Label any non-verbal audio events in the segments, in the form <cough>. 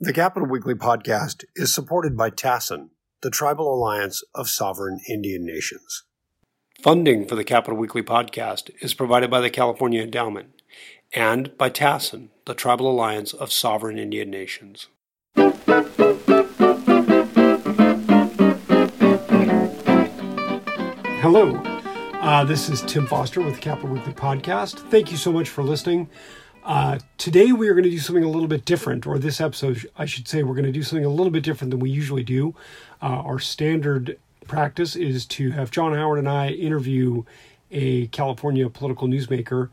The Capitol Weekly podcast is supported by TASIN, the Tribal Alliance of Sovereign Indian Nations. Funding for the Capitol Weekly podcast is provided by the California Endowment and by TASIN, the Tribal Alliance of Sovereign Indian Nations. Hello, uh, this is Tim Foster with the Capitol Weekly podcast. Thank you so much for listening. Uh, today we are going to do something a little bit different, or this episode, I should say, we're going to do something a little bit different than we usually do. Uh, our standard practice is to have John Howard and I interview a California political newsmaker,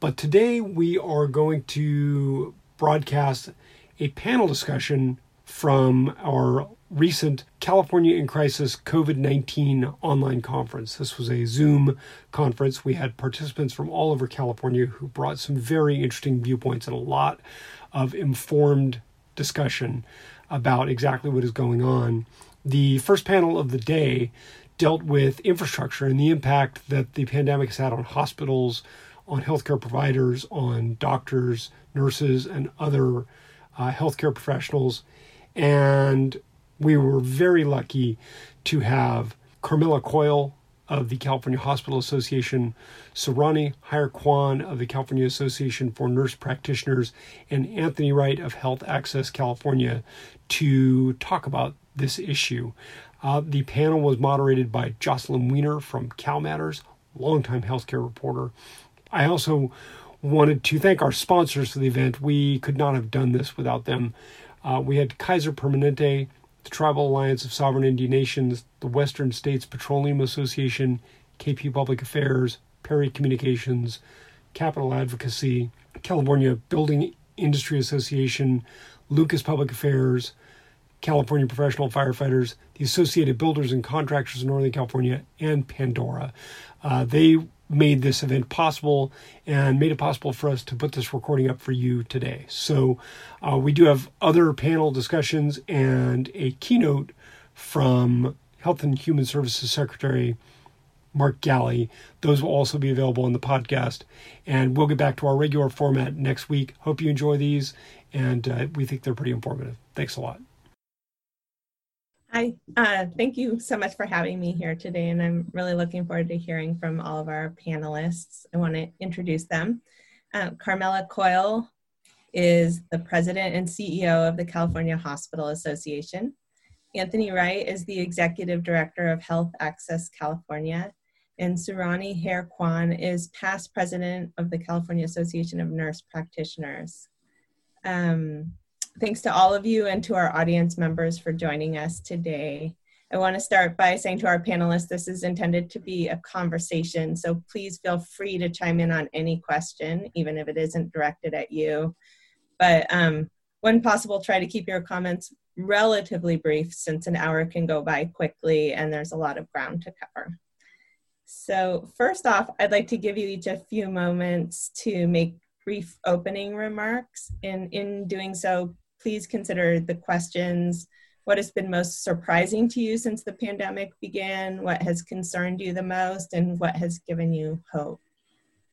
but today we are going to broadcast a panel discussion from our recent California in Crisis COVID 19 online conference. This was a Zoom conference. We had participants from all over California who brought some very interesting viewpoints and a lot of informed discussion about exactly what is going on. The first panel of the day dealt with infrastructure and the impact that the pandemic has had on hospitals, on healthcare providers, on doctors, nurses, and other uh, healthcare professionals. And we were very lucky to have Carmela Coyle of the California Hospital Association, Surani Hayre-Kwan of the California Association for Nurse Practitioners, and Anthony Wright of Health Access California to talk about this issue. Uh, the panel was moderated by Jocelyn Wiener from CalMatters, longtime healthcare reporter. I also wanted to thank our sponsors for the event. We could not have done this without them. Uh, we had Kaiser Permanente, the Tribal Alliance of Sovereign Indian Nations, the Western States Petroleum Association, KP Public Affairs, Perry Communications, Capitol Advocacy, California Building Industry Association, Lucas Public Affairs, California Professional Firefighters, the Associated Builders and Contractors of Northern California, and Pandora. Uh, they made this event possible and made it possible for us to put this recording up for you today. So, uh, we do have other panel discussions and a keynote from Health and Human Services Secretary Mark Ghaly. Those will also be available on the podcast. And we'll get back to our regular format next week. Hope you enjoy these, and uh, we think they're pretty informative. Thanks a lot. Hi, uh, thank you so much for having me here today, and I'm really looking forward to hearing from all of our panelists. I want to introduce them. Uh, Carmela Coyle is the president and CEO of the California Hospital Association. Anthony Wright is the executive director of Health Access California, and Surani Hayre-Kwan is past president of the California Association of Nurse Practitioners. Um, thanks to all of you and to our audience members for joining us today. I want to start by saying to our panelists, this is intended to be a conversation, so please feel free to chime in on any question, even if it isn't directed at you. But um, when possible, try to keep your comments relatively brief since an hour can go by quickly and there's a lot of ground to cover. So first off, I'd like to give you each a few moments to make brief opening remarks. And in doing so, please consider the questions. What has been most surprising to you since the pandemic began? What has concerned you the most? And what has given you hope?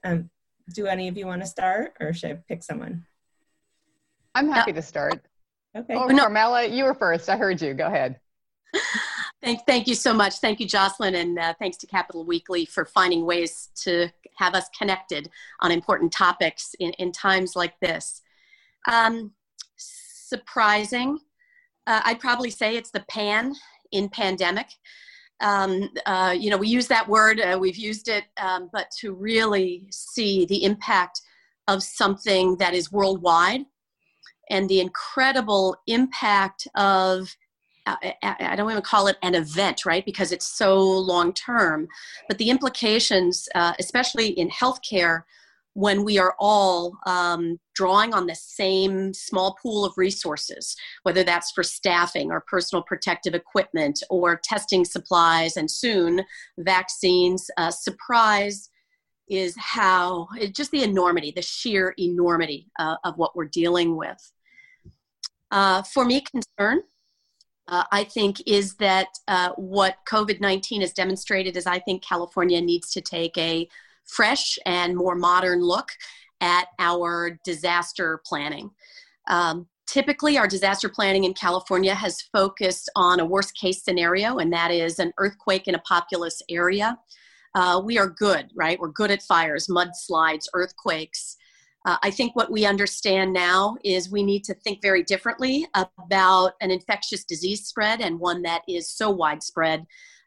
Um, do any of you want to start or should I pick someone? I'm happy to start. Okay. Oh, no. Carmela, you were first. I heard you. Go ahead. <laughs> Thank, thank you so much. Thank you, Jocelyn, and uh, thanks to Capitol Weekly for finding ways to have us connected on important topics in, in times like this. Um, surprising. Uh, I'd probably say it's the pan in pandemic. Um, uh, you know, we use that word, uh, we've used it, um, but to really see the impact of something that is worldwide and the incredible impact of uh, I don't even call it an event, right? Because it's so long term. But the implications, uh, especially in healthcare, when we are all um, drawing on the same small pool of resources, whether that's for staffing or personal protective equipment or testing supplies and soon vaccines. Uh, surprise is how, just the enormity, the sheer enormity uh, of what we're dealing with. Uh, for me, concern. Uh, I think is that uh, what COVID 19 has demonstrated is I think California needs to take a fresh and more modern look at our disaster planning. Um, typically, our disaster planning in California has focused on a worst case scenario, and that is an earthquake in a populous area. Uh, we are good, right? We're good at fires, mudslides, earthquakes. Uh, I think what we understand now is we need to think very differently about an infectious disease spread and one that is so widespread,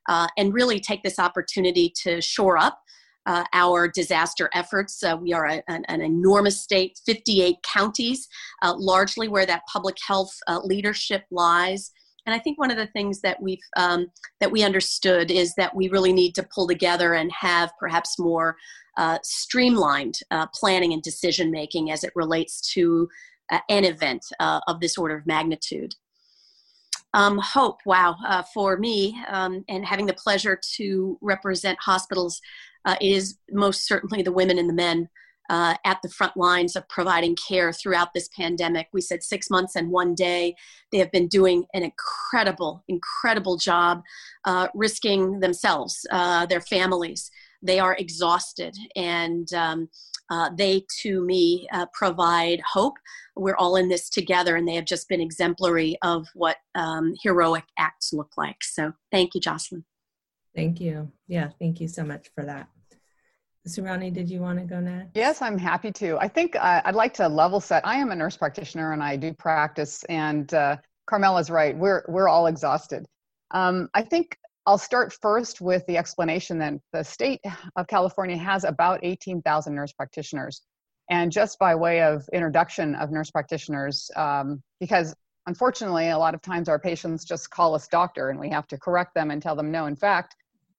uh, and really take this opportunity to shore up uh, our disaster efforts. Uh, we are a, an, an, enormous state, 58 counties, uh, largely where that public health uh, leadership lies. And I think one of the things that we've um, that we understood is that we really need to pull together and have perhaps more uh, streamlined uh, planning and decision making as it relates to an event of this order of magnitude. Um, hope, wow, uh, for me, um, and having the pleasure to represent hospitals uh, is most certainly the women and the men uh, at the front lines of providing care throughout this pandemic. We said six months and one day. They have been doing an incredible, incredible job, uh, risking themselves, uh, their families. They are exhausted, and um, uh, they, to me, uh, provide hope. We're all in this together, and they have just been exemplary of what um, heroic acts look like. So, thank you, Jocelyn. Thank you. Yeah, thank you so much for that. Surani, did you want to go next? Yes, I'm happy to. I think uh, I'd like to level set. I am a nurse practitioner and I do practice, and uh, Carmela's right. We're we're all exhausted. Um, I think I'll start first with the explanation that the state of California has about 18,000 nurse practitioners, and just by way of introduction of nurse practitioners, um, because unfortunately a lot of times our patients just call us doctor, and we have to correct them and tell them no. In fact,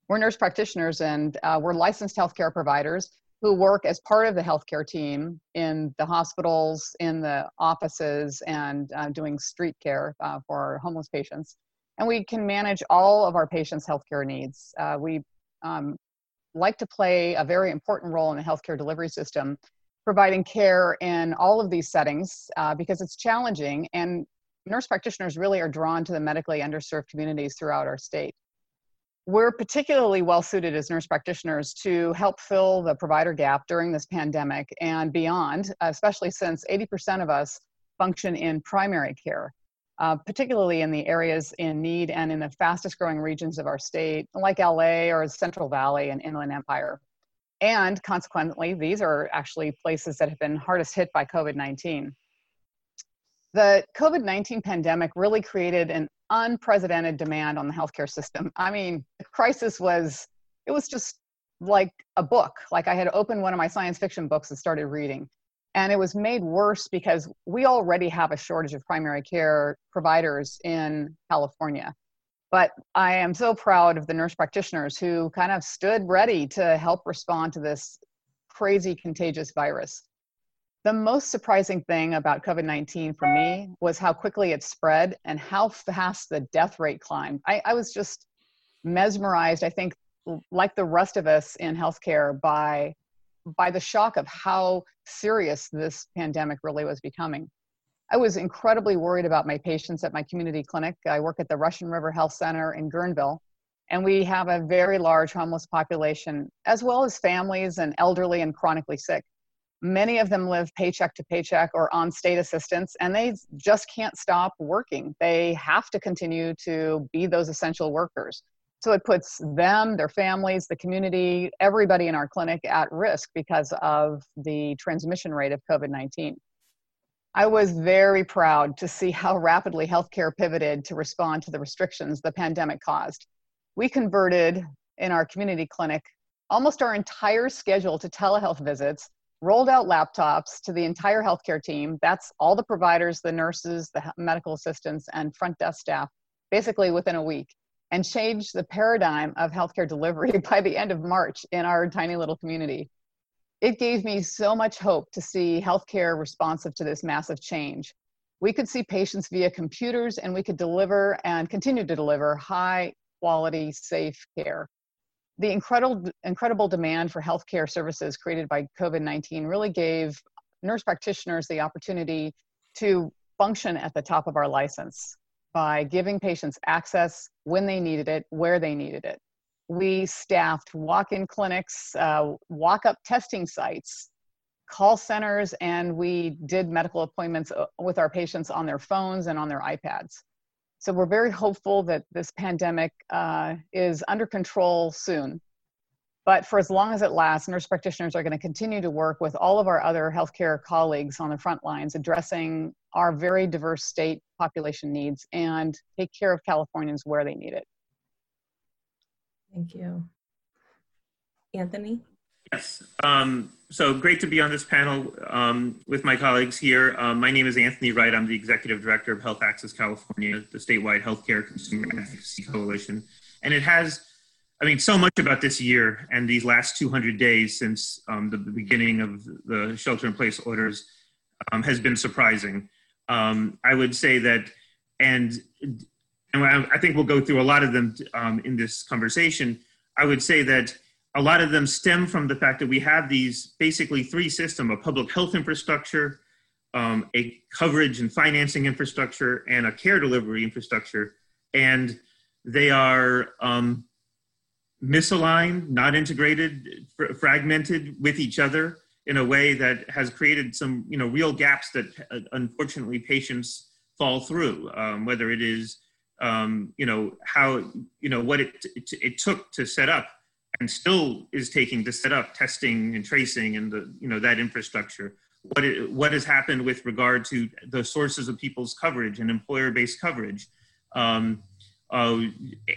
we're nurse practitioners and uh, we're licensed healthcare providers who work as part of the healthcare team in the hospitals, in the offices, and uh, doing street care uh, for homeless patients. And we can manage all of our patients' healthcare needs. Uh, we um, like to play a very important role in the healthcare delivery system, providing care in all of these settings uh, because it's challenging. And nurse practitioners really are drawn to the medically underserved communities throughout our state we're particularly well suited as nurse practitioners to help fill the provider gap during this pandemic and beyond, especially since 80% of us function in primary care, uh, particularly in the areas in need and in the fastest growing regions of our state, like LA or Central Valley and Inland Empire. And consequently, these are actually places that have been hardest hit by COVID 19. The COVID 19 pandemic really created an unprecedented demand on the healthcare system. I mean, the crisis was, it was just like a book. Like I had opened one of my science fiction books and started reading. And it was made worse because we already have a shortage of primary care providers in California. But I am so proud of the nurse practitioners who kind of stood ready to help respond to this crazy contagious virus. The most surprising thing about COVID 19 for me was how quickly it spread and how fast the death rate climbed. I, I was just mesmerized, I think, like the rest of us in healthcare, by, by the shock of how serious this pandemic really was becoming. I was incredibly worried about my patients at my community clinic. I work at the Russian River Health Center in Guerneville, and we have a very large homeless population, as well as families and elderly and chronically sick. Many of them live paycheck to paycheck or on state assistance, and they just can't stop working. They have to continue to be those essential workers. So it puts them, their families, the community, everybody in our clinic at risk because of the transmission rate of COVID 19. I was very proud to see how rapidly healthcare pivoted to respond to the restrictions the pandemic caused. We converted in our community clinic almost our entire schedule to telehealth visits rolled out laptops to the entire healthcare team. That's all the providers, the nurses, the medical assistants, and front desk staff, basically within a week, and changed the paradigm of healthcare delivery <laughs> by the end of March in our tiny little community. It gave me so much hope to see healthcare responsive to this massive change. We could see patients via computers and we could deliver and continue to deliver high quality, safe care the incredible incredible demand for healthcare services created by COVID-19 really gave nurse practitioners the opportunity to function at the top of our license by giving patients access when they needed it, where they needed it. We staffed walk-in clinics, uh, walk-up testing sites, call centers and we did medical appointments uh, with our patients on their phones and on their iPads. So we're very hopeful that this pandemic uh, is under control soon. But for as long as it lasts, nurse practitioners are going to continue to work with all of our other healthcare colleagues on the front lines, addressing our very diverse state population needs and take care of Californians where they need it. Thank you. Anthony? Yes. Um, so great to be on this panel um, with my colleagues here. Um, my name is Anthony Wright. I'm the Executive Director of Health Access California, the statewide healthcare consumer advocacy coalition. And it has, I mean, so much about this year and these last 200 days since um, the beginning of the shelter in place orders um, has been surprising. Um, I would say that, and, and I think we'll go through a lot of them in this conversation. I would say that a lot of them stem from the fact that we have these basically three systems a public health infrastructure um, a coverage and financing infrastructure and a care delivery infrastructure. And they are um, misaligned not integrated fr- fragmented with each other in a way that has created some you know real gaps that uh, unfortunately patients fall through. Um, whether it is um, you know how you know what it, it, it took to set up and still is taking to set up testing and tracing and the you know that infrastructure. What it, what has happened with regard to the sources of people's coverage and employer-based coverage um, uh,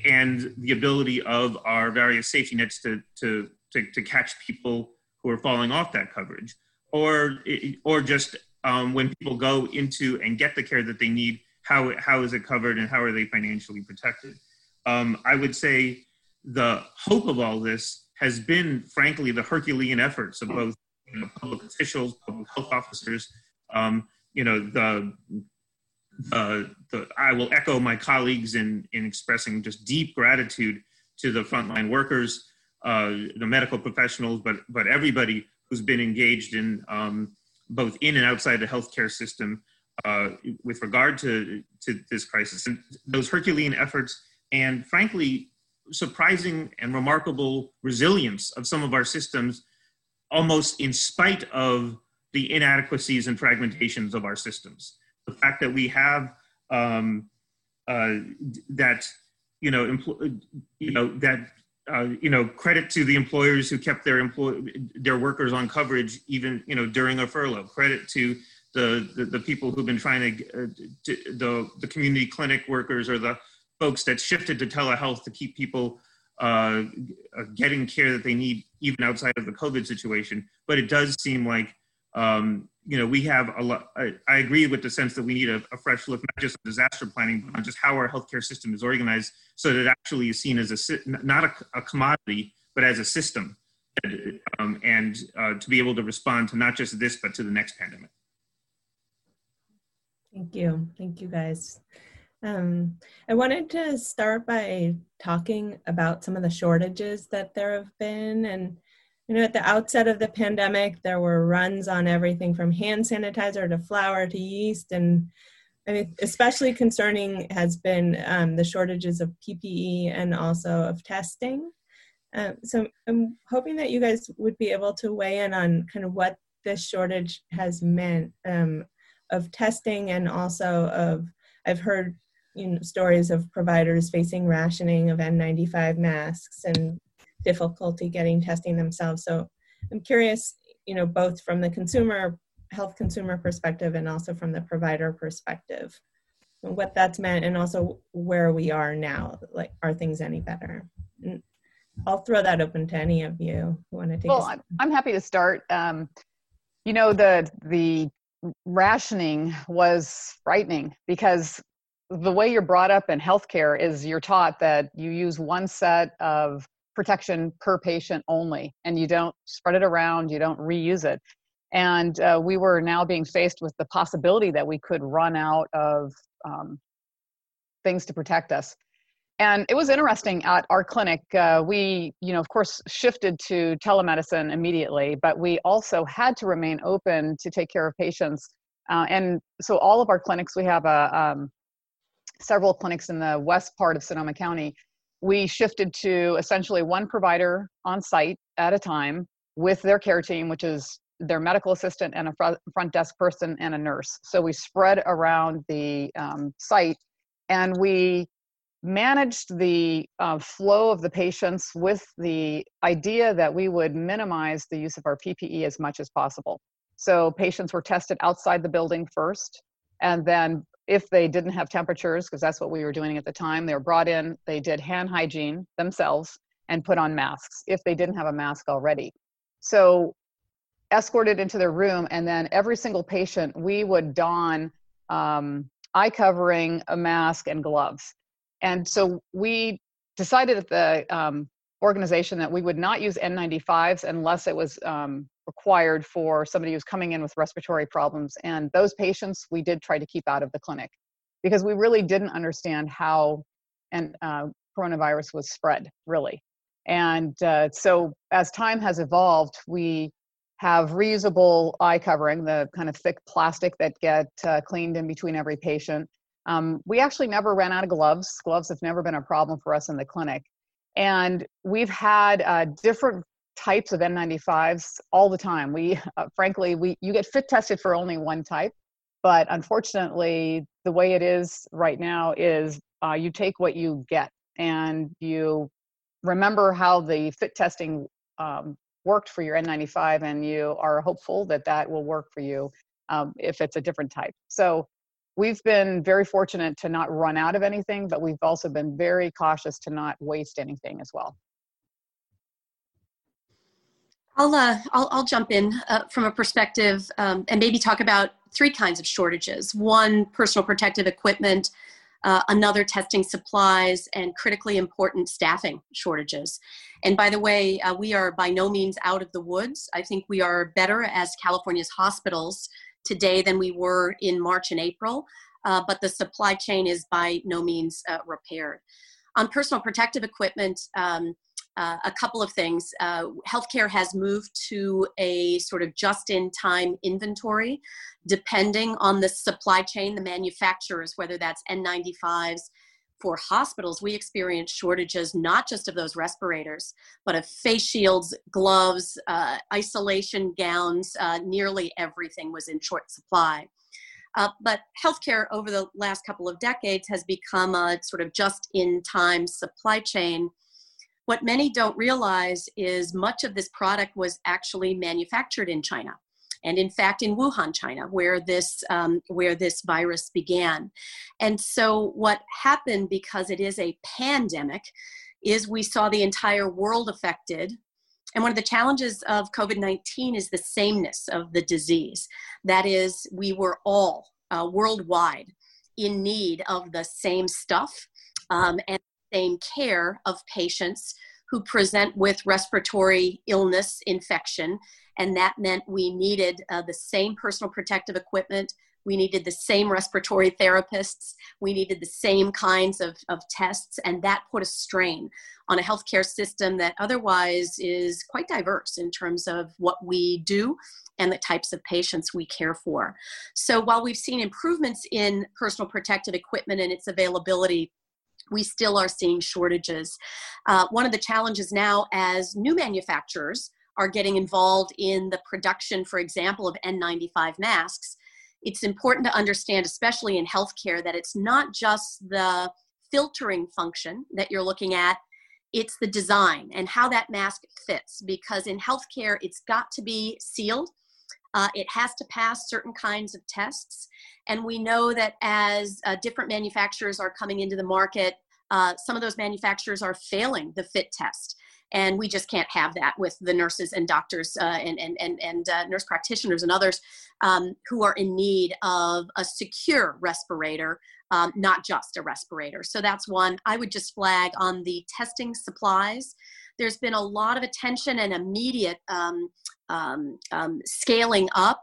and the ability of our various safety nets to, to, to, to, catch people who are falling off that coverage. Or or just um, when people go into and get the care that they need how, how is it covered and how are they financially protected? Um, i would say the hope of all this has been, frankly, the Herculean efforts of both you know, public officials, public health officers. Um, you know, the, uh, the I will echo my colleagues in in expressing just deep gratitude to the frontline workers, uh, the medical professionals, but but everybody who's been engaged in um, both in and outside the healthcare system uh, with regard to to this crisis and those Herculean efforts, and frankly, surprising and remarkable resilience of some of our systems, almost in spite of the inadequacies and fragmentations of our systems. The fact that we have um, uh, that, you know, empl- you know that uh, you know, credit to the employers who kept their employ their workers on coverage even you know during a furlough. Credit to the the, the people who've been trying to, uh, to, the the community clinic workers or the folks that shifted to telehealth to keep people uh, getting care that they need even outside of the COVID situation. But it does seem like um, you know we have a lot. I, I, agree with the sense that we need a, a, fresh look, not just on disaster planning, but on just how our healthcare system is organized, so that it actually is seen as a not a, a commodity, but as a system, um, and uh, to be able to respond to not just this, but to the next pandemic. Thank you. Thank you, guys. Um, I wanted to start by talking about some of the shortages that there have been. And, you know, at the outset of the pandemic, there were runs on everything from hand sanitizer to flour to yeast. And I mean, especially concerning has been um, the shortages of PPE and also of testing. Um, so I'm hoping that you guys would be able to weigh in on kind of what this shortage has meant um, of testing and also of I've heard you know, stories of providers facing rationing of N95 masks and difficulty getting testing themselves. So I'm curious, you know, both from the consumer health consumer perspective and also from the provider perspective, what that's meant, and also where we are now. Like, are things any better? And I'll throw that open to any of you who want to take. Well, i I'm happy to start. Um, you know, the the rationing was frightening because the way you're brought up in healthcare is you're taught that you use one set of protection per patient only and you don't spread it around you don't reuse it. And uh, we were now being faced with the possibility that we could run out of um, things to protect us. And it was interesting at our clinic uh, we you know of course shifted to telemedicine immediately but we also had to remain open to take care of patients. Uh, and so all of our clinics we have a um, several clinics in the west part of Sonoma County, we shifted to essentially one provider on site at a time with their care team, which is their medical assistant and a front, desk person and a nurse. So we spread around the um, site and we managed the uh, flow of the patients with the idea that we would minimize the use of our PPE as much as possible. So patients were tested outside the building first, and then if they didn't have temperatures, because that's what we were doing at the time, they were brought in, they did hand hygiene themselves and put on masks if they didn't have a mask already. So escorted into their room, and then every single patient, we would don um, eye covering, a mask, and gloves. And so we decided at the um, organization that we would not use N95s unless it was um, required for somebody who's coming in with respiratory problems. And those patients we did try to keep out of the clinic because we really didn't understand how and uh, coronavirus was spread, really. And uh, so as time has evolved, we have reusable eye covering, the kind of thick plastic that get uh, cleaned in between every patient. Um, we actually never ran out of gloves. Gloves have never been a problem for us in the clinic. And we've had uh, different types of N95s all the time. We, uh, frankly, we you get fit tested for only one type, but unfortunately, the way it is right now is uh, you take what you get and you remember how the fit testing um, worked for your N95, and you are hopeful that that will work for you um, if it's a different type. So we've been very fortunate to not run out of anything, but we've also been very cautious to not waste anything as well. I'll, uh, I'll, I'll jump in uh, from a perspective um, and maybe talk about three kinds of shortages. One, personal protective equipment, uh, another testing supplies, and critically important staffing shortages. And by the way, uh, we are by no means out of the woods. I think we are better as California's hospitals today than we were in March and April, uh, but the supply chain is by no means uh, repaired. On personal protective equipment, um, uh, a couple of things. Uh, healthcare has moved to a sort of just in time inventory, depending on the supply chain, the manufacturers, whether that's N95s, for hospitals, we experienced shortages not just of those respirators, but of face shields, gloves, uh, isolation gowns. Uh, nearly everything was in short supply. Uh, but healthcare over the last couple of decades has become a sort of just in time supply chain. What many don't realize is much of this product was actually manufactured in China and in fact in Wuhan, China, where this um, where this virus began. And so what happened because it is a pandemic is we saw the entire world affected. And one of the challenges of COVID 19 is the sameness of the disease. That is, we were all uh, worldwide in need of the same stuff um, and same care of patients who present with respiratory illness, infection, and that meant we needed uh, the same personal protective equipment. We needed the same respiratory therapists. We needed the same kinds of, of tests. And that put a strain on a healthcare system that otherwise is quite diverse in terms of what we do and the types of patients we care for. So while we've seen improvements in personal protective equipment and its availability we still are seeing shortages. Uh, one of the challenges now, as new manufacturers are getting involved in the production, for example, of N95 masks, it's important to understand, especially in healthcare, that it's not just the filtering function that you're looking at, it's the design and how that mask fits. Because in healthcare, it's got to be sealed. Uh, it has to pass certain kinds of tests. And we know that as uh, different manufacturers are coming into the market, uh, some of those manufacturers are failing the fit test. And we just can't have that with the nurses and doctors uh, and, and, and, and uh, nurse practitioners and others um, who are in need of a secure respirator um, not just a respirator. So that's one. I would just flag on the testing supplies there's been a lot of attention and immediate um, um, um scaling up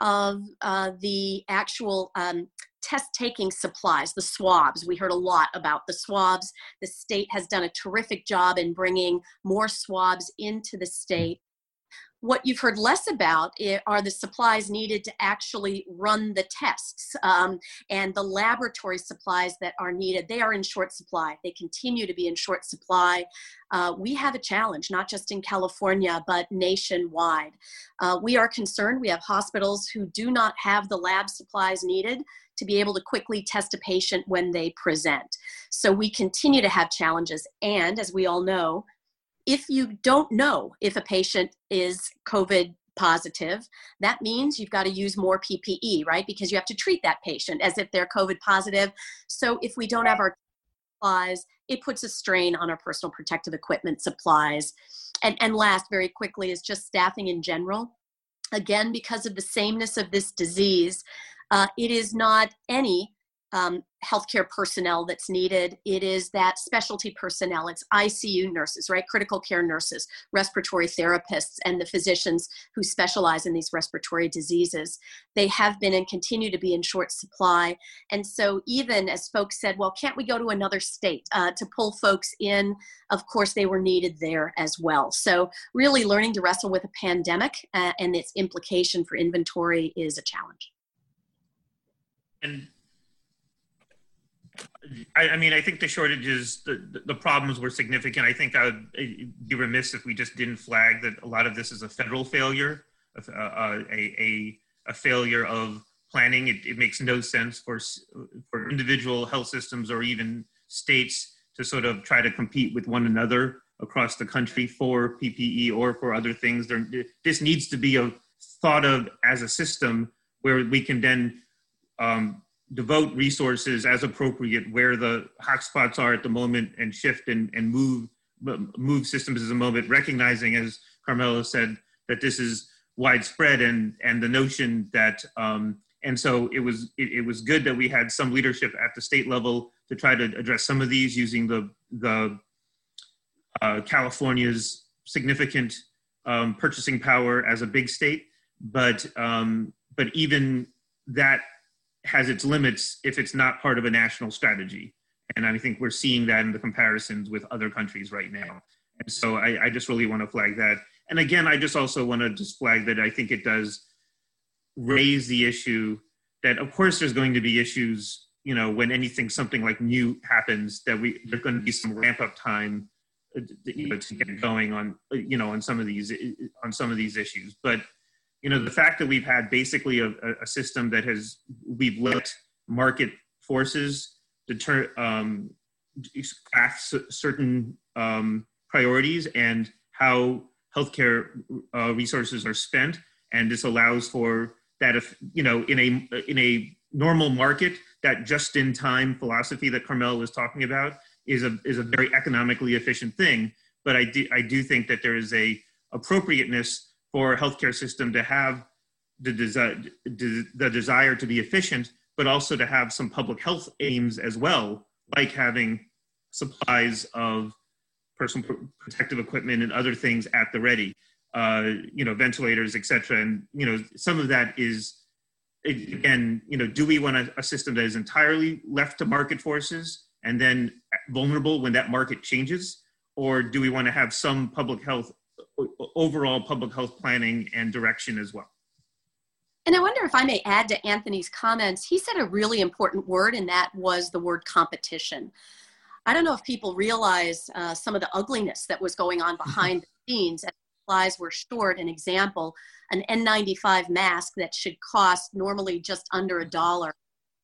of uh, the actual um, test taking supplies, the swabs. We heard a lot about the swabs. The state has done a terrific job in bringing more swabs into the state. What you've heard less about are the supplies needed to actually run the tests um, and the laboratory supplies that are needed. They are in short supply. They continue to be in short supply. Uh, we have a challenge, not just in California, but nationwide. Uh, we are concerned. We have hospitals who do not have the lab supplies needed to be able to quickly test a patient when they present. So we continue to have challenges. And as we all know, if you don't know if a patient is COVID positive, that means you've got to use more PPE, right? Because you have to treat that patient as if they're COVID positive. So if we don't have our supplies, it puts a strain on our personal protective equipment supplies. And, and last, very quickly, is just staffing in general. Again, because of the sameness of this disease, uh, it is not any um, healthcare personnel that's needed. It is that specialty personnel. It's ICU nurses, right? Critical care nurses, respiratory therapists, and the physicians who specialize in these respiratory diseases. They have been and continue to be in short supply. And so, even as folks said, well, can't we go to another state uh, to pull folks in? Of course, they were needed there as well. So, really learning to wrestle with a pandemic uh, and its implication for inventory is a challenge. And I, I, mean, I think the shortages, the, the problems were significant. I think I would be remiss if we just didn't flag that a lot of this is a federal failure, a, a, a, a failure of planning. It, it, makes no sense for, for individual health systems or even states to sort of try to compete with one another across the country for PPE or for other things. There, this needs to be a, thought of as a system where we can then um, devote resources as appropriate where the hotspots are at the moment and shift and, and move move systems as a moment, recognizing, as Carmelo said, that this is widespread and and the notion that um, and so it was it, it, was good that we had some leadership at the state level to try to address some of these using the the uh, California's significant um, purchasing power as a big state, but um, but even that has its limits if it's not part of a national strategy. And I think we're seeing that in the comparisons with other countries right now. And so I, I just really want to flag that. And again, I just also want to just flag that I think it does raise the issue that, of course, there's going to be issues, you know, when anything, something like new happens, that we there's going to be some ramp up time, uh, you know, to get going on, you know, on some of these on some of these issues. But you know the fact that we've had basically a, a system that has we've let market forces deter um, craft certain um, priorities and how healthcare uh, resources are spent, and this allows for that if you know in a in a normal market that just in time philosophy that Carmel was talking about is a is a very economically efficient thing. But I do I do think that there is a appropriateness for a healthcare system to have the, desi- the desire to be efficient, but also to have some public health aims as well, like having supplies of personal protective equipment and other things at the ready, uh, you know, ventilators, et cetera. And, you know, some of that is, again, you know, do we want a, a system that is entirely left to market forces and then vulnerable when that market changes? Or do we want to have some public health overall public health planning and direction as well. And I wonder if I may add to Anthony's comments, he said a really important word, and that was the word competition. I don't know if people realize uh, some of the ugliness that was going on behind the scenes as supplies were short. An example, an N95 mask that should cost normally just under a dollar.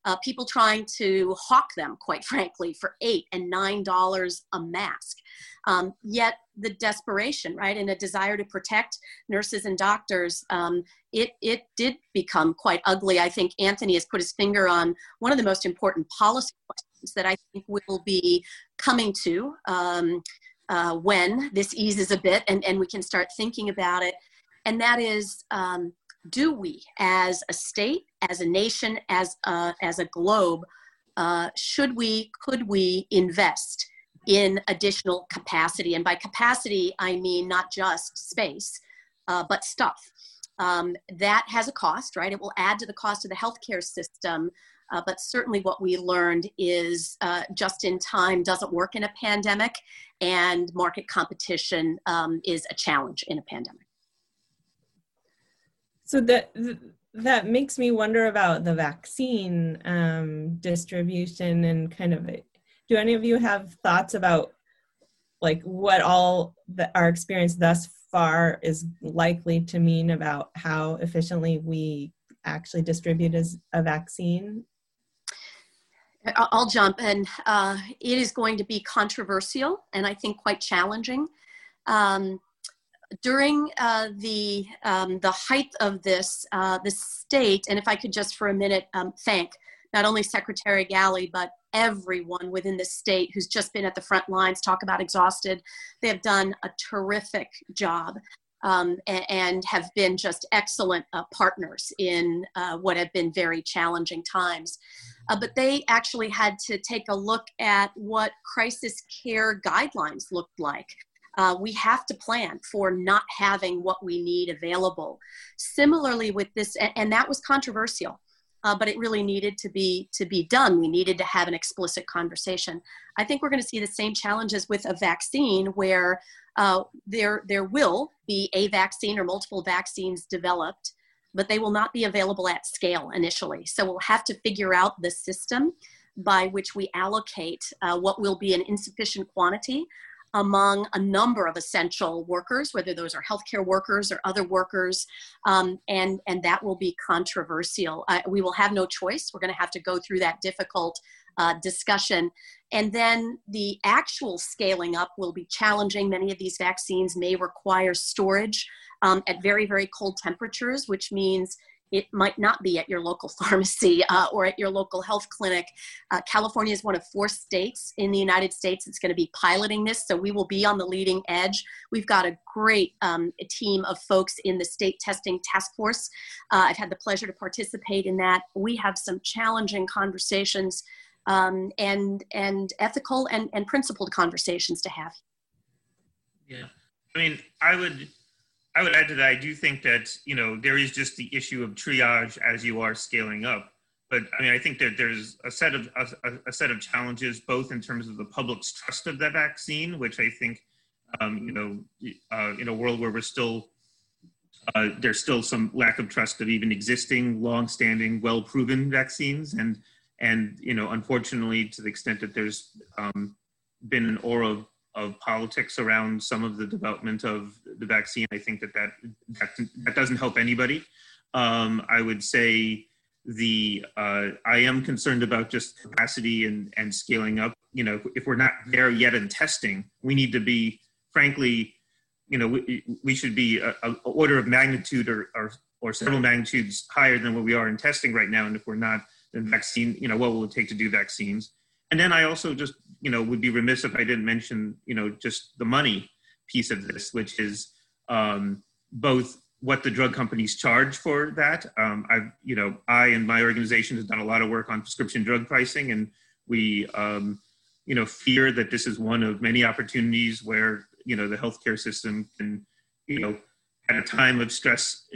Uh, people trying to hawk them, quite frankly, for eight and nine dollars a mask. Um, yet the desperation, right, and a desire to protect nurses and doctors, um, it, it did become quite ugly. I think Anthony has put his finger on one of the most important policy questions that I think we will be coming to um, uh, when this eases a bit and, and we can start thinking about it. And that is, um, do we as a state, as a nation, as a, as a globe, uh, should we, could we invest in additional capacity. And by capacity, I mean not just space, uh, but stuff. Um, that has a cost, right? It will add to the cost of the healthcare system. Uh, but certainly, what we learned is uh, just in time doesn't work in a pandemic, and market competition um, is a challenge in a pandemic. So that that makes me wonder about the vaccine um, distribution and kind of. Do any of you have thoughts about like what all the, our experience thus far is likely to mean about how efficiently we actually distribute as a vaccine? I'll jump, and uh, it is going to be controversial and I think quite challenging. Um, during uh, the um, the height of this, uh, the state, and if I could just for a minute um, thank not only Secretary Ghaly but everyone within the state who's just been at the front lines. Talk about exhausted. They have done a terrific job. Um, and, and, have been just excellent uh, partners in uh, what have been very challenging times. Uh, but they actually had to take a look at what crisis care guidelines looked like uh, we have to plan for not having what we need available. Similarly, with this, and, and that was controversial. Uh, but it really needed to be to be done. We needed to have an explicit conversation. I think we're going to see the same challenges with a vaccine, where uh, there there will be a vaccine or multiple vaccines developed, but they will not be available at scale initially. So we'll have to figure out the system by which we allocate uh, what will be an insufficient quantity among a number of essential workers, whether those are healthcare workers or other workers, um, and, and that will be controversial. Uh, we will have no choice. We're going to have to go through that difficult uh, discussion. And then the actual scaling up will be challenging. Many of these vaccines may require storage um, at very, very cold temperatures, which means it might not be at your local <laughs> pharmacy uh, or at your local health clinic. Uh, California is one of four states in the United States that's going to be piloting this, so we will be on the leading edge. We've got a great um, team of folks in the state testing task force. Uh, I've had the pleasure to participate in that. We have some challenging conversations um, and and ethical and, and principled conversations to have. Yeah, I mean, I would I would add to that. I do think that you know there is just the issue of triage as you are scaling up. But I mean, I think that there's a set of a, a set of challenges, both in terms of the public's trust of that vaccine, which I think, um, you know, uh, in a world where we're still uh, there's still some lack of trust of even existing, long-standing, well-proven vaccines, and and you know, unfortunately, to the extent that there's um, been an aura of of politics around some of the development of the vaccine. I think that that that, that doesn't help anybody. Um, I would say the uh, I am concerned about just capacity and and scaling up. You know, if we're not there yet in testing, we need to be, frankly, you know, we, we should be a, order of magnitude or, or or several magnitudes higher than what we are in testing right now. And if we're not, then vaccine, you know, what will it take to do vaccines? And then I also just you know would be remiss if I didn't mention you know just the money piece of this, which is um, both what the drug companies charge for that. Um, I've you know I and my organization has done a lot of work on prescription drug pricing, and we um, you know fear that this is one of many opportunities where you know the healthcare system can you know at a time of stress,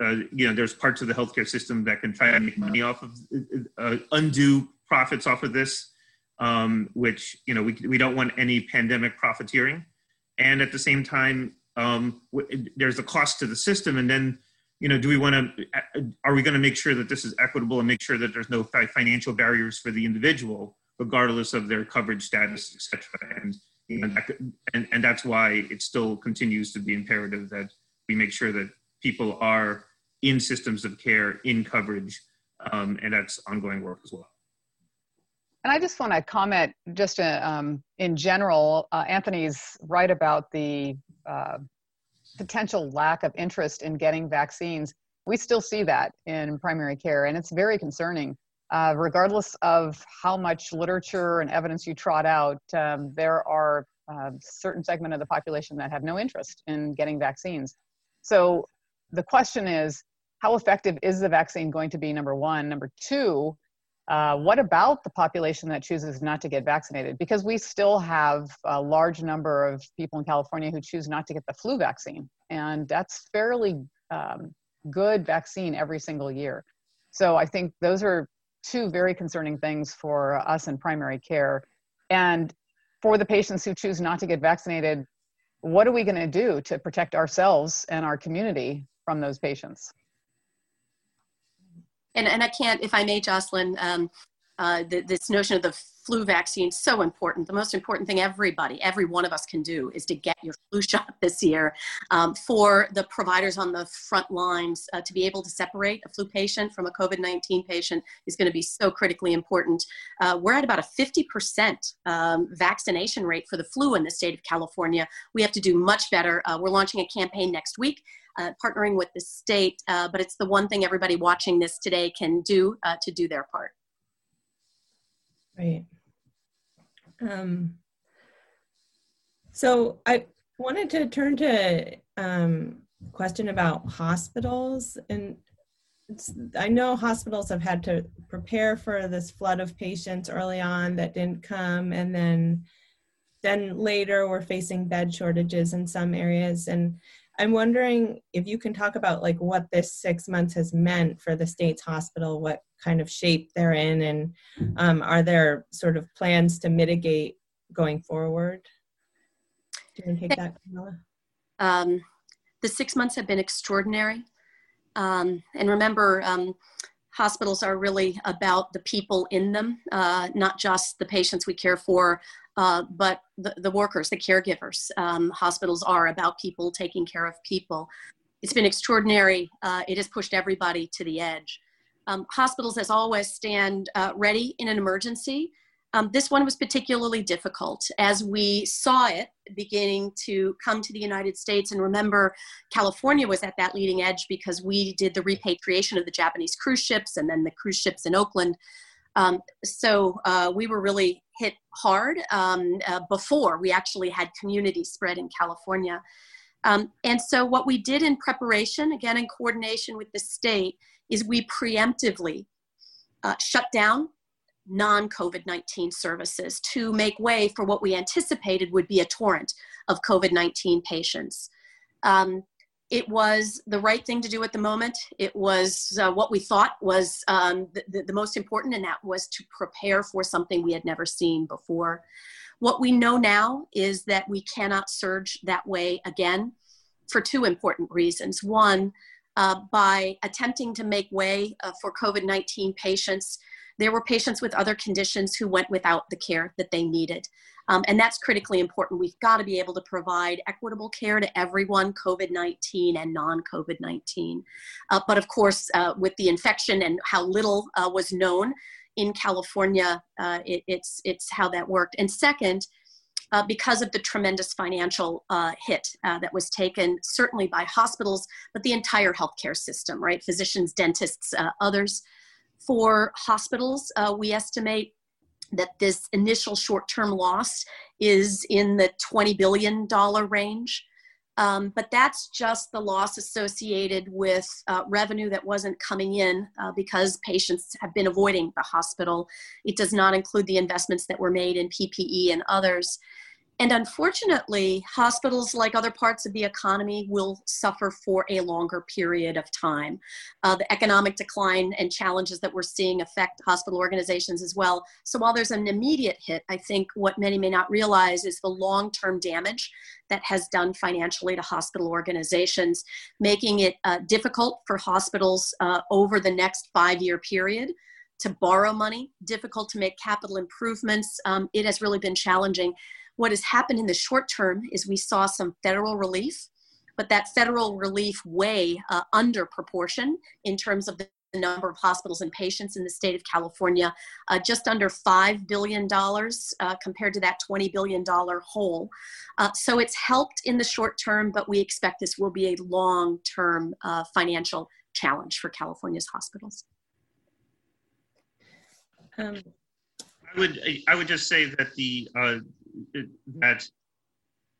uh, you know, there's parts of the healthcare system that can try to make money off of uh, undue profits off of this um, which you know we, we don't want any pandemic profiteering. And at the same time um, w- there's a cost to the system. And then you know do we want to are we going to make sure that this is equitable and make sure that there's no financial barriers for the individual regardless of their coverage status etc and you know, that, and, and that's why it still continues to be imperative that we make sure that people are in systems of care in coverage um, and that's ongoing work as well and I just want to comment just uh, um, in general, uh, Anthony's right about the uh, potential lack of interest in getting vaccines. We still see that in primary care, and it's very concerning. Uh, regardless of how much literature and evidence you trot out, um, there are uh, certain segment of the population that have no interest in getting vaccines. So the question is, how effective is the vaccine going to be, number one? Number two, uh, what about the population that chooses not to get vaccinated? Because we still have a large number of people in California who choose not to get the flu vaccine, and that's fairly um, good vaccine every single year. So I think those are two very concerning things for us in primary care. And for the patients who choose not to get vaccinated, what are we going to do to protect ourselves and our community from those patients? And, and I can't, if I may, Jocelyn, um, uh, the, this notion of the flu vaccine is so important. The most important thing everybody, every one of us can do is to get your flu <laughs> shot this year. Um, for the providers on the front lines uh, to be able to separate a flu patient from a COVID 19 patient is going to be so critically important. Uh, we're at about a 50% um, vaccination rate for the flu in the state of California. We have to do much better. Uh, we're launching a campaign next week. Uh, partnering with the state, uh, but it's the one thing everybody watching this today can do uh, to do their part. Right. Um, so I wanted to turn to um, question about hospitals and I know hospitals have had to prepare for this flood of patients early on that didn't come and then then later we're facing bed shortages in some areas and I'm wondering if you can talk about like what this six months has meant for the state's hospital, what kind of shape they're in, and um, are there sort of plans to mitigate going forward? Do you want to take that, Carmela? Um, the six months have been extraordinary. Um, and remember, um, hospitals are really about the people in them, uh, not just the patients we care for, uh, but the, the, workers, the caregivers. Um, hospitals are about people taking care of people. It's been extraordinary. Uh, it has pushed everybody to the edge. Um, hospitals, as always, stand uh, ready in an emergency. Um, this one was particularly difficult as we saw it beginning to come to the United States. And remember, California was at that leading edge because we did the repatriation of the Japanese cruise ships and then the cruise ships in Oakland. Um, so uh, we were really hit hard um, uh, before we actually had community spread in California. Um, and so what we did in preparation, again in coordination with the state, is we preemptively uh, shut down non-COVID-19 services to make way for what we anticipated would be a torrent of COVID-19 patients. Um, it was the right thing to do at the moment. It was uh, what we thought was um, the, the, most important, and that was to prepare for something we had never seen before. What we know now is that we cannot surge that way again for two important reasons. One, uh, by attempting to make way uh, for COVID 19 patients, there were patients with other conditions who went without the care that they needed. Um, and that's critically important. We've got to be able to provide equitable care to everyone, COVID 19 and non COVID 19. Uh, but of course, uh, with the infection and how little uh, was known in California, uh, it, it's, it's how that worked. And second, uh, because of the tremendous financial uh, hit that was taken, certainly by hospitals, but the entire healthcare system, right? Physicians, dentists, others. For hospitals, we estimate that this initial short term loss is in the $20 billion range. Um, but that's just the loss associated with uh, revenue that wasn't coming in uh, because patients have been avoiding the hospital. It does not include the investments that were made in PPE and others. And unfortunately, hospitals, like other parts of the economy, will suffer for a longer period of time. Uh, the economic decline and challenges that we're seeing affect hospital organizations as well. So while there's an immediate hit, I think what many may not realize is the long term damage that has done financially to hospital organizations, making it uh, difficult for hospitals uh, over the next five year period to borrow money, difficult to make capital improvements. Um, it has really been challenging. What has happened in the short term is we saw some federal relief, but that federal relief way uh, under proportion in terms of the number of hospitals and patients in the state of California, uh, just under $5 billion uh, compared to that $20 billion hole. Uh, so it's helped in the short term, but we expect this will be a long term uh, financial challenge for California's hospitals. Um, I would I would just say that the uh, that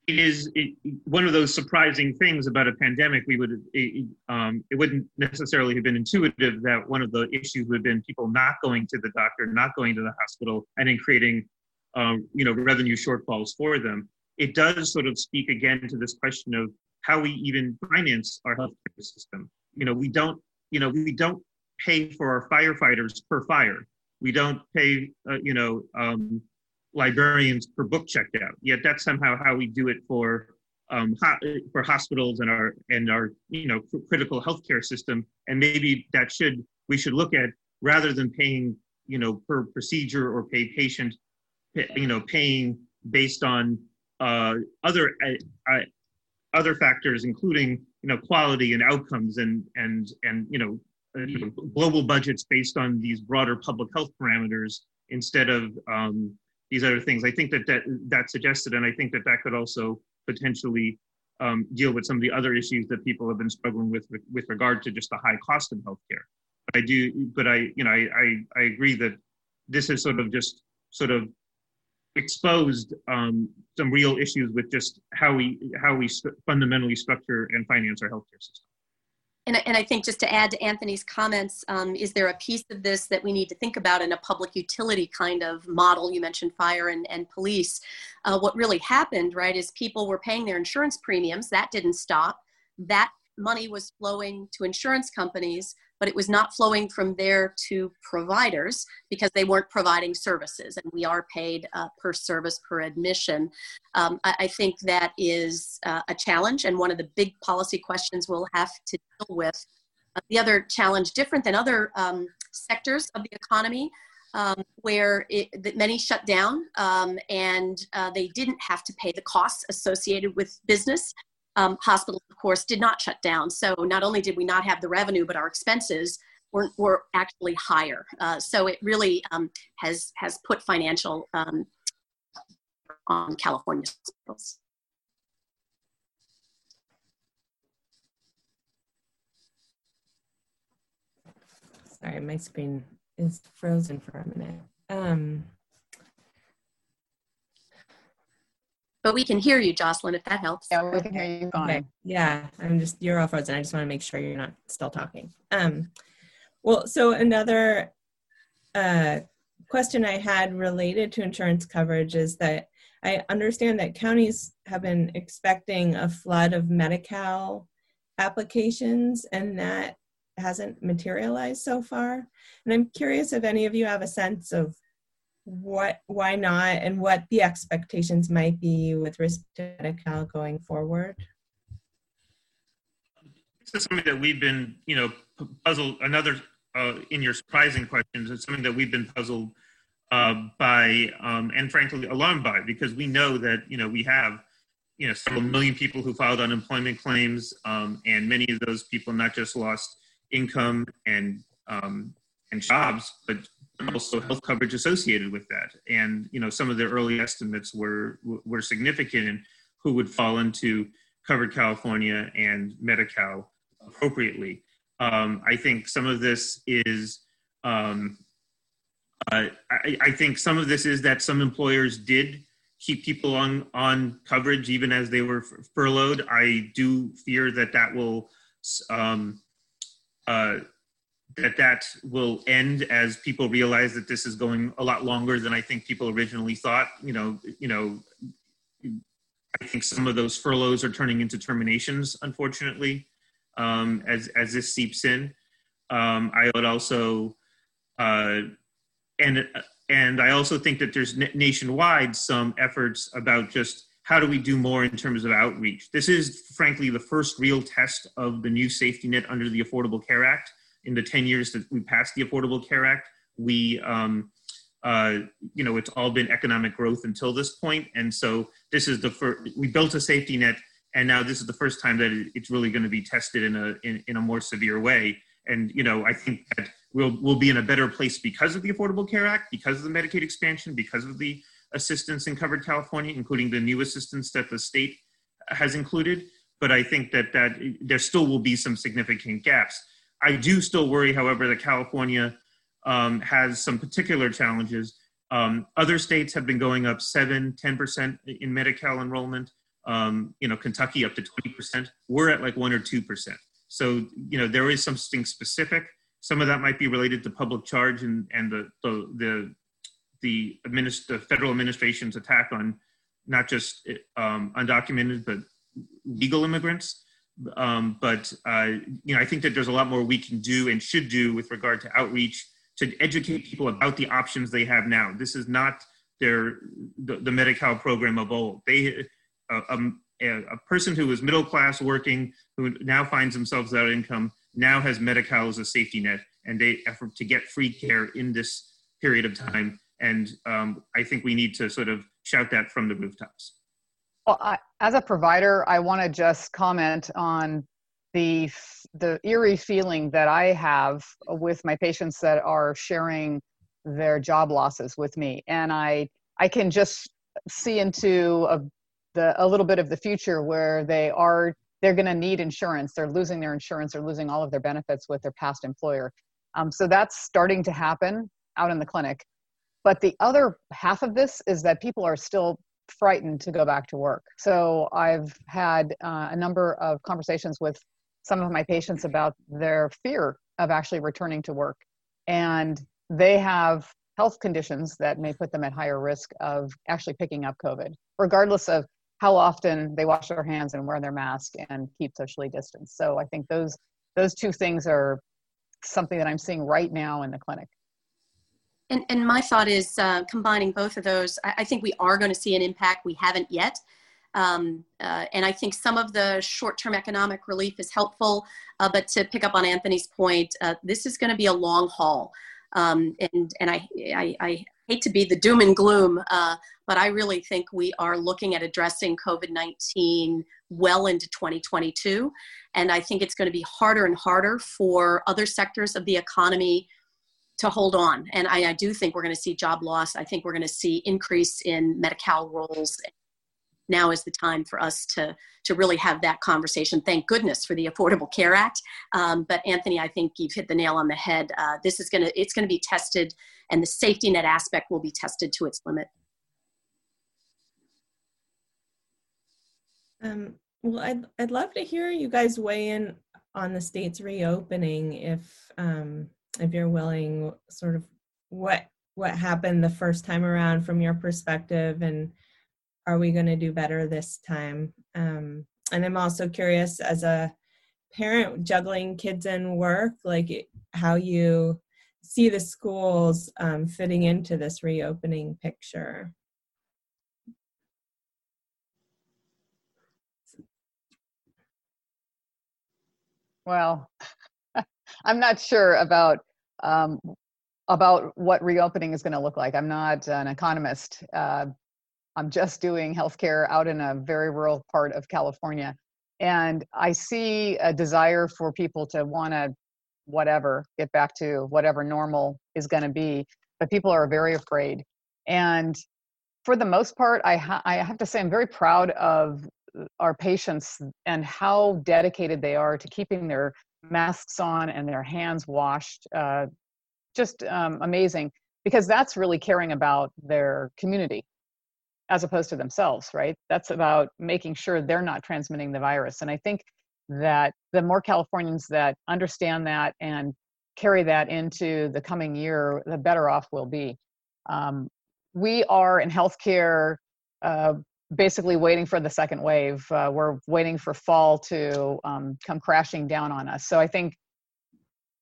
it is it, one of those surprising things about a pandemic. We would it, um, it wouldn't necessarily have been intuitive that one of the issues would have been people not going to the doctor, not going to the hospital, and then creating um, you know revenue shortfalls for them. It does sort of speak again to this question of how we even finance our healthcare system. You know, we don't you know we don't pay for our firefighters per fire. We don't pay uh, you know um, librarians per book checked out. Yet that's somehow how we do it for um, ho- for hospitals and our and our you know critical healthcare system. And maybe that should we should look at rather than paying, you know, per procedure or pay patient, you know, paying based on uh, other uh, uh, other factors, including you know quality and outcomes and and and you know, uh, you know global budgets based on these broader public health parameters instead of um, these other things. I think that that that suggested, and I think that that could also potentially um, deal with some of the other issues that people have been struggling with, with with regard to just the high cost of healthcare. But I do, but I you know I I, I agree that this is sort of just sort of exposed um, some real issues with just how we how we st- fundamentally structure and finance our healthcare system. And, and I think just to add to Anthony's comments, um, is there a piece of this that we need to think about in a public utility kind of model? You mentioned fire and, and police. Uh, what really happened, right, is people were paying their insurance premiums. That didn't stop. That money was flowing to insurance companies but it was not flowing from there to providers because they weren't providing services. And we are paid uh, per service, per admission. Um, I, I, think that is uh, a challenge and one of the big policy questions we'll have to deal with. Uh, the other challenge, different than other um, sectors of the economy, um, where it, many shut down um, and uh, they didn't have to pay the costs associated with business um, hospitals, of course, did not shut down. So not only did we not have the revenue, but our expenses were, were actually higher. Uh, so it really um, has has put financial um, on California hospitals. Sorry, my screen is frozen for a minute. Um, But we can hear you, Jocelyn, if that helps. Yeah, we can hear you fine. Okay. Yeah, I'm just, you're all frozen. I just want to make sure you're not still talking. Um, well, so another uh, question I had related to insurance coverage is that I understand that counties have been expecting a flood of Medi-Cal applications and that hasn't materialized so far. And I'm curious if any of you have a sense of what why not and what the expectations might be with respect to Medi-Cal going forward? This is something that we've been, you know, puzzled. Another uh, in your surprising questions, it's something that we've been puzzled uh, by, um, and frankly alarmed by, because we know that you know we have, you know, several million people who filed unemployment claims, um, and many of those people not just lost income and um, and jobs, but also health coverage associated with that. And you know, some of the early estimates were were significant in who would fall into covered California and Medi-Cal appropriately. Um, I think some of this is. Um, uh, I, I, think some of this is that some employers did keep people on on coverage even as they were furloughed. I do fear that that will um, uh, that that will end as people realize that this is going a lot longer than I think people originally thought. You know, you know, I think some of those furloughs are turning into terminations, unfortunately, um, as as this seeps in. Um, I would also, uh, and and I also think that there's nationwide some efforts about just how do we do more in terms of outreach. This is frankly the first real test of the new safety net under the Affordable Care Act in the 10 years that we passed the Affordable Care Act, we, um, uh, you know, it's all been economic growth until this point. And so this is the first, we built a safety net and now this is the first time that it's really going to be tested in a, in, in a more severe way. And, you know, I think that we'll, we'll be in a better place because of the Affordable Care Act, because of the Medicaid expansion, because of the assistance in covered California, including the new assistance that the state has included. But I think that, that there still will be some significant gaps. I do still worry, however, that California um, has some particular challenges. Um, other states have been going up 7, 10% in Medi-Cal enrollment. Um, you know, Kentucky up to 20%. We're at like 1 or 2%. So, you know, there is something specific. Some of that might be related to public charge and, and the, the, the, the, administ- the federal administration's attack on not just um, undocumented, but legal immigrants. Um, but uh, you know, I think that there's a lot more we can do and should do with regard to outreach to educate people about the options they have now. This is not their the, the Medi-Cal program of old. They a, a, a person who is middle class working who now finds themselves without income now has Medi-Cal as a safety net, and they effort to get free care in this period of time. And um, I think we need to sort of shout that from the rooftops. Well, I, as a provider, I want to just comment on the the eerie feeling that I have with my patients that are sharing their job losses with me, and I I can just see into a, the a little bit of the future where they are they're going to need insurance. They're losing their insurance. They're losing all of their benefits with their past employer. Um, so that's starting to happen out in the clinic. But the other half of this is that people are still frightened to go back to work. So I've had uh, a number of conversations with some of my patients about their fear of actually returning to work. And they have health conditions that may put them at higher risk of actually picking up COVID, regardless of how often they wash their hands and wear their mask and keep socially distanced. So I think those those two things are something that I'm seeing right now in the clinic. And, and my thought is uh, combining both of those, I, I, think we are going to see an impact. We haven't yet. Um, uh, and I think some of the short term economic relief is helpful. Uh, but to pick up on Anthony's point, uh, this is going to be a long haul. Um, and and I, I, I, hate to be the doom and gloom, uh, but I really think we are looking at addressing COVID 19 well into 2022. And I think it's going to be harder and harder for other sectors of the economy to hold on. And I, I do think we're going to see job loss. I think we're going to see increase in Medi-Cal rolls. Now is the time for us to to really have that conversation. Thank goodness for the Affordable Care Act. Um, but Anthony, I think you've hit the nail on the head. Uh, this is going to it's going to be tested, and the safety net aspect will be tested to its limit. Um, well, I'd I'd love to hear you guys weigh in on the state's reopening if um, if you're willing, sort of what what happened the first time around from your perspective, and are we going to do better this time? Um, and I'm also curious, as a parent juggling kids and work, like how you see the schools um, fitting into this reopening picture. Well, I'm not sure about um, about what reopening is going to look like. I'm not an economist. Uh, I'm just doing healthcare out in a very rural part of California, and I see a desire for people to want to whatever get back to whatever normal is going to be, but people are very afraid. And for the most part, I, ha- I have to say I'm very proud of our patients and how dedicated they are to keeping their masks on and their hands washed. Uh, just um, amazing because that's really caring about their community as opposed to themselves, right? That's about making sure they're not transmitting the virus. And I think that the more Californians that understand that and carry that into the coming year, the better off we'll be. Um, we are in healthcare uh, basically waiting for the second wave. Uh, we're waiting for fall to um, come crashing down on us. So I think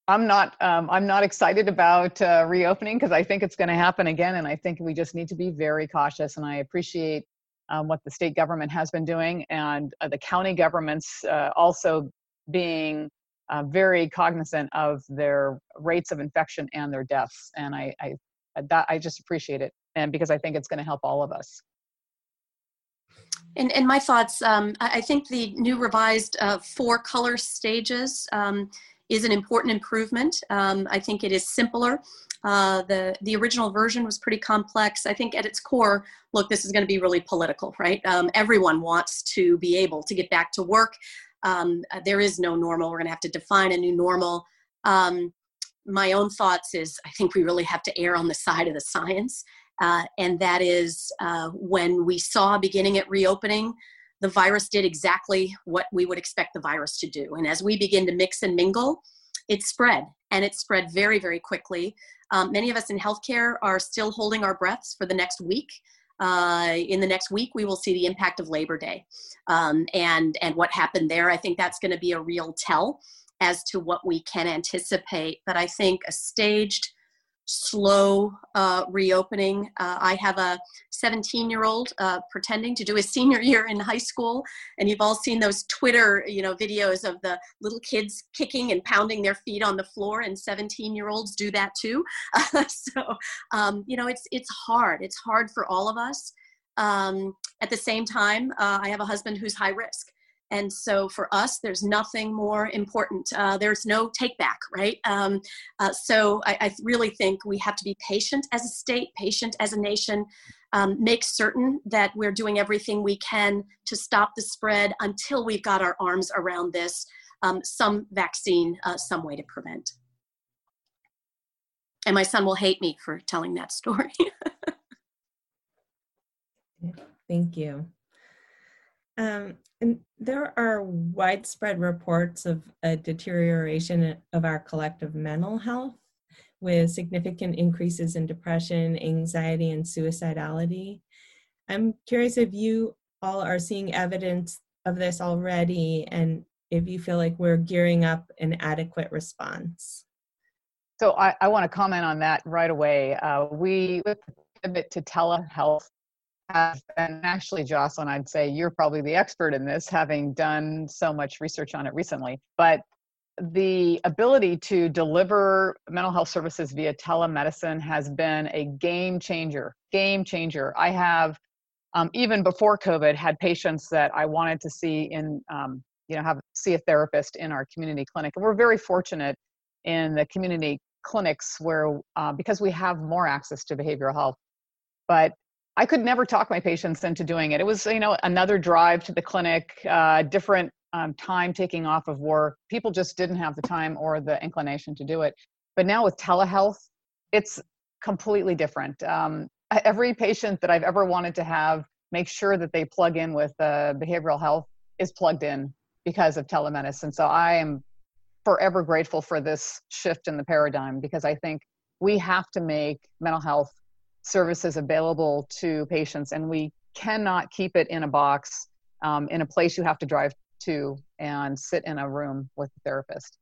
I'm not um, I'm not excited about uh, reopening because I think it's going to happen again, and I think we just need to be very cautious. And I appreciate um, what the state government has been doing, and uh, the county governments uh, also being uh, very cognizant of their rates of infection and their deaths. And I, I that I just appreciate it, and because I think it's going to help all of us. And, and my thoughts, um, I think the new revised uh, four color stages um, is an important improvement. Um, I think it is simpler. Uh, the, the original version was pretty complex. I think at its core, look, this is going to be really political, right? Um, everyone wants to be able to get back to work. Um, there is no normal. We're going to have to define a new normal. Um, my own thoughts is I think we really have to err on the side of the science. Uh, and that is uh, when we saw beginning at reopening, the virus did exactly what we would expect the virus to do. And as we begin to mix and mingle, it spread and it spread very, very quickly. Um, many of us in healthcare are still holding our breaths for the next week. Uh, in the next week, we will see the impact of Labor Day um, and, and what happened there. I think that's going to be a real tell as to what we can anticipate. But I think a staged slow uh, reopening. Uh, I have a 17 year old uh, pretending to do his <laughs> senior year in high school, and you've all seen those Twitter, you know, videos of the little kids kicking and pounding their feet on the floor, and 17 year olds do that too. <laughs> so, um, you know, it's it's hard. It's hard for all of us. Um, at the same time, uh, I have a husband who's high risk. And so for us, there's nothing more important. Uh, there's no take back, right? Um, uh, so I, I, really think we have to be patient as a state, patient as a nation, um, make certain that we're doing everything we can to stop the spread until we've got our arms around this, um, some vaccine, uh, some way to prevent. And my son will hate me for telling that story. <laughs> Thank you. Um, and there are widespread reports of a deterioration of our collective mental health with significant increases in depression, anxiety, and suicidality. I'm curious if you all are seeing evidence of this already and if you feel like we're gearing up an adequate response. So I, I want to comment on that right away. Uh, we pivot to telehealth and actually, Jocelyn, I'd say you're probably the expert in this, having done so much research on it recently. But the ability to deliver mental health services via telemedicine has been a game changer. Game changer. I have, um, even before COVID, had patients that I wanted to see in, um, you know, have see a therapist in our community clinic, and we're very fortunate in the community clinics where uh, because we have more access to behavioral health but I could never talk my patients into doing it. It was, you know, another drive to the clinic, uh, different um, time taking off of work. People just didn't have the time or the inclination to do it. But now with telehealth, it's completely different. Um, every patient that I've ever wanted to have make sure that they plug in with uh, behavioral health is plugged in because of telemedicine. So I am forever grateful for this shift in the paradigm because I think we have to make mental health services available to patients and we cannot keep it in a box um, in a place you have to drive to and sit in a room with a therapist.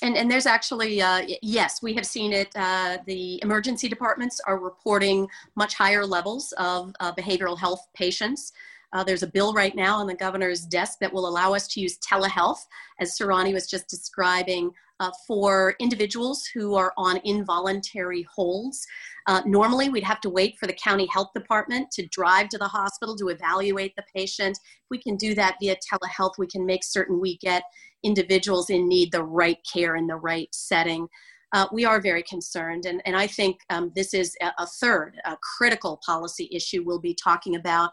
And, and there's actually uh, yes we have seen it uh, the emergency departments are reporting much higher levels of uh, behavioral health patients. Uh, there's a bill right now on the governor's desk that will allow us to use telehealth, as Sarani was just describing, uh, for individuals who are on involuntary holds. Uh, normally, we'd have to wait for the county health department to drive to the hospital to evaluate the patient. If we can do that via telehealth, we can make certain we get individuals in need the right care in the right setting. Uh, we are very concerned. And, and I think um, this is a, a, third, a critical policy issue we'll be talking about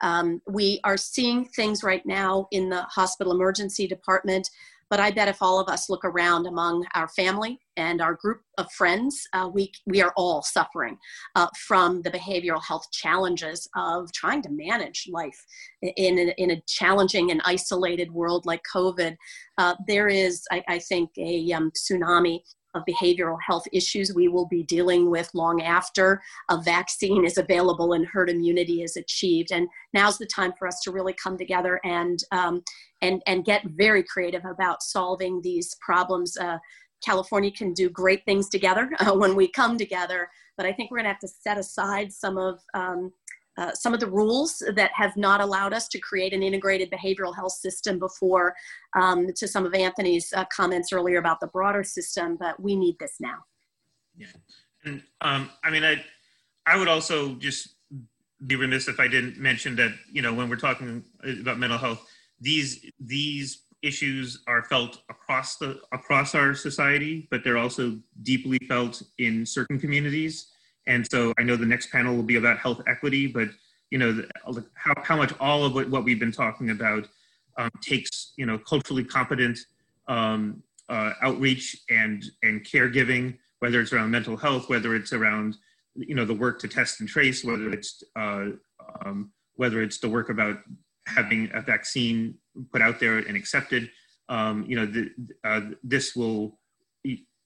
um, we are seeing things right now in the hospital emergency department, but I bet if all of us look around among our family and our group of friends, uh, we, we are all suffering uh, from the behavioral health challenges of trying to manage life in a, in a challenging and isolated world like COVID. Uh, there is, I, I think, a um, tsunami of behavioral health issues we will be dealing with long after a vaccine is available and herd immunity is achieved. And now's the time for us to really come together and um, and and get very creative about solving these problems. Uh, California can do great things together <laughs> uh, when we come together, but I think we're going to have to set aside some of um, uh, some of the rules that have not allowed us to create an integrated behavioral health system before, um, to some of Anthony's uh, comments earlier about the broader system, but we need this now. Yeah. And um, I mean, I, I would also just be remiss if I didn't mention that, you know, when we're talking about mental health, these, these issues are felt across the across our society, but they're also deeply felt in certain communities. And so I know the next panel will be about health equity, but you know the, how, how much all of what, what we've been talking about um, takes you know culturally competent um, uh, outreach and and caregiving, whether it's around mental health, whether it's around you know the work to test and trace, whether it's uh, um, whether it's the work about having a vaccine put out there and accepted. Um, you know, the, uh, this will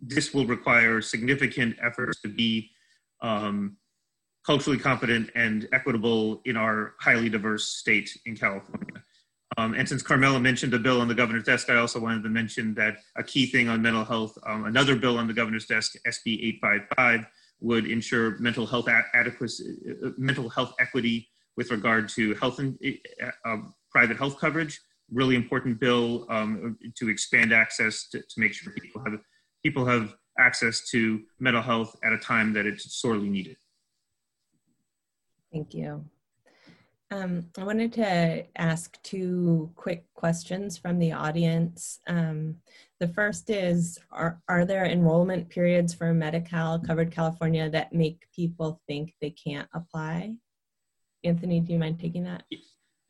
this will require significant efforts to be um, culturally competent and equitable in our highly diverse state in California. Um, and since Carmela mentioned a bill on the governor's desk, I also wanted to mention that a key thing on mental health, um, another bill on the governor's desk, SB 855, would ensure mental health adequacy, uh, mental health equity with regard to health and uh, um, private health coverage. Really important bill um, to expand access to, to, make sure people have people have access to mental health at a time that it's sorely needed. Thank you. Um, I wanted to ask two quick questions from the audience. Um, the first is, are, are there enrollment periods for Medi-Cal covered California that make people think they can't apply? Anthony, do you mind taking that?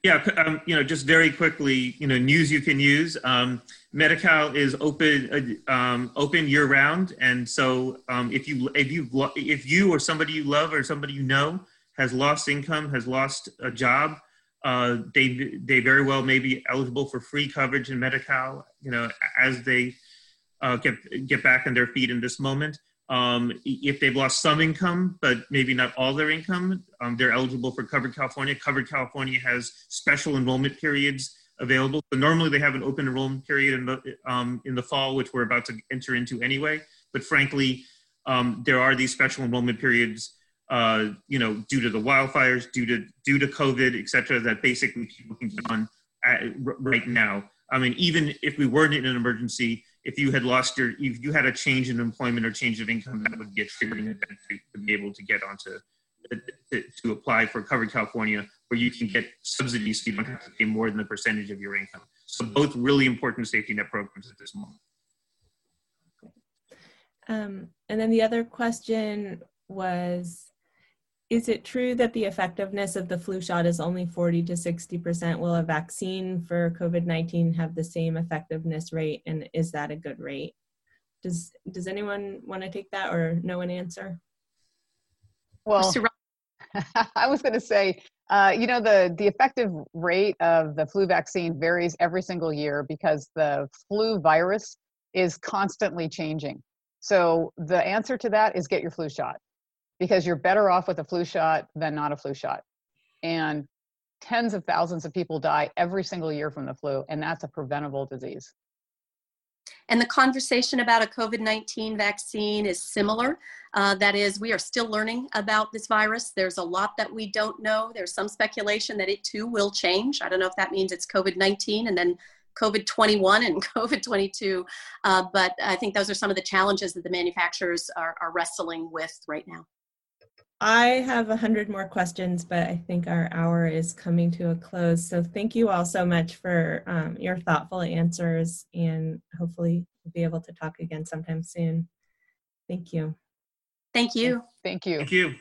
Yeah, um, you know, just very quickly, you know, news you can use. Um, Medi-Cal is open, uh, um, open year round, and so um, if you if you if you or somebody you love or somebody you know has lost income, has lost a job, uh, they they very well may be eligible for free coverage in Medi-Cal. You know, as they uh, get get back on their feet in this moment. Um, if they've lost some income, but maybe not all their income, um, they're eligible for Covered California. Covered California has special enrollment periods available. So normally they have an open enrollment period in the um, in the fall, which we're about to enter into anyway. But frankly, um, there are these special enrollment periods uh, you know, due to the wildfires, due to due to COVID, et cetera, that basically people can get on at, right now. I mean, even if we weren't in an emergency, if you had lost your, if you had a change in employment or change of income, that would get triggering event to, to be able to get onto to, to apply for Covered California, where you can get subsidies so you don't have to pay more than the percentage of your income. So both really important safety net programs at this moment. Um, and then the other question was is it true that the effectiveness of the flu shot is only 40 to 60%? Will a vaccine for COVID 19 have the same effectiveness rate? And is that a good rate? Does, does anyone want to take that or know an answer? Well, <laughs> I was going to say, uh, you know, the, the effective rate of the flu vaccine varies every single year because the flu virus is constantly changing. So the answer to that is get your flu shot because you're better off with a flu shot than not a flu shot. And tens of thousands of people die every single year from the flu, and that's a preventable disease. And the conversation about a COVID 19 vaccine is similar. Uh, that is, we are still learning about this virus. There's a lot that we don't know. There's some speculation that it too will change. I don't know if that means it's COVID 19 and then COVID 21 and <laughs> COVID 22. Uh, but I think those are some of the challenges that the manufacturers are, are wrestling with right now. I have a hundred more questions, but I think our hour is coming to a close. So thank you all so much for um, your thoughtful answers, and hopefully we'll be able to talk again sometime soon. Thank you. Thank you. Thank you. Thank you.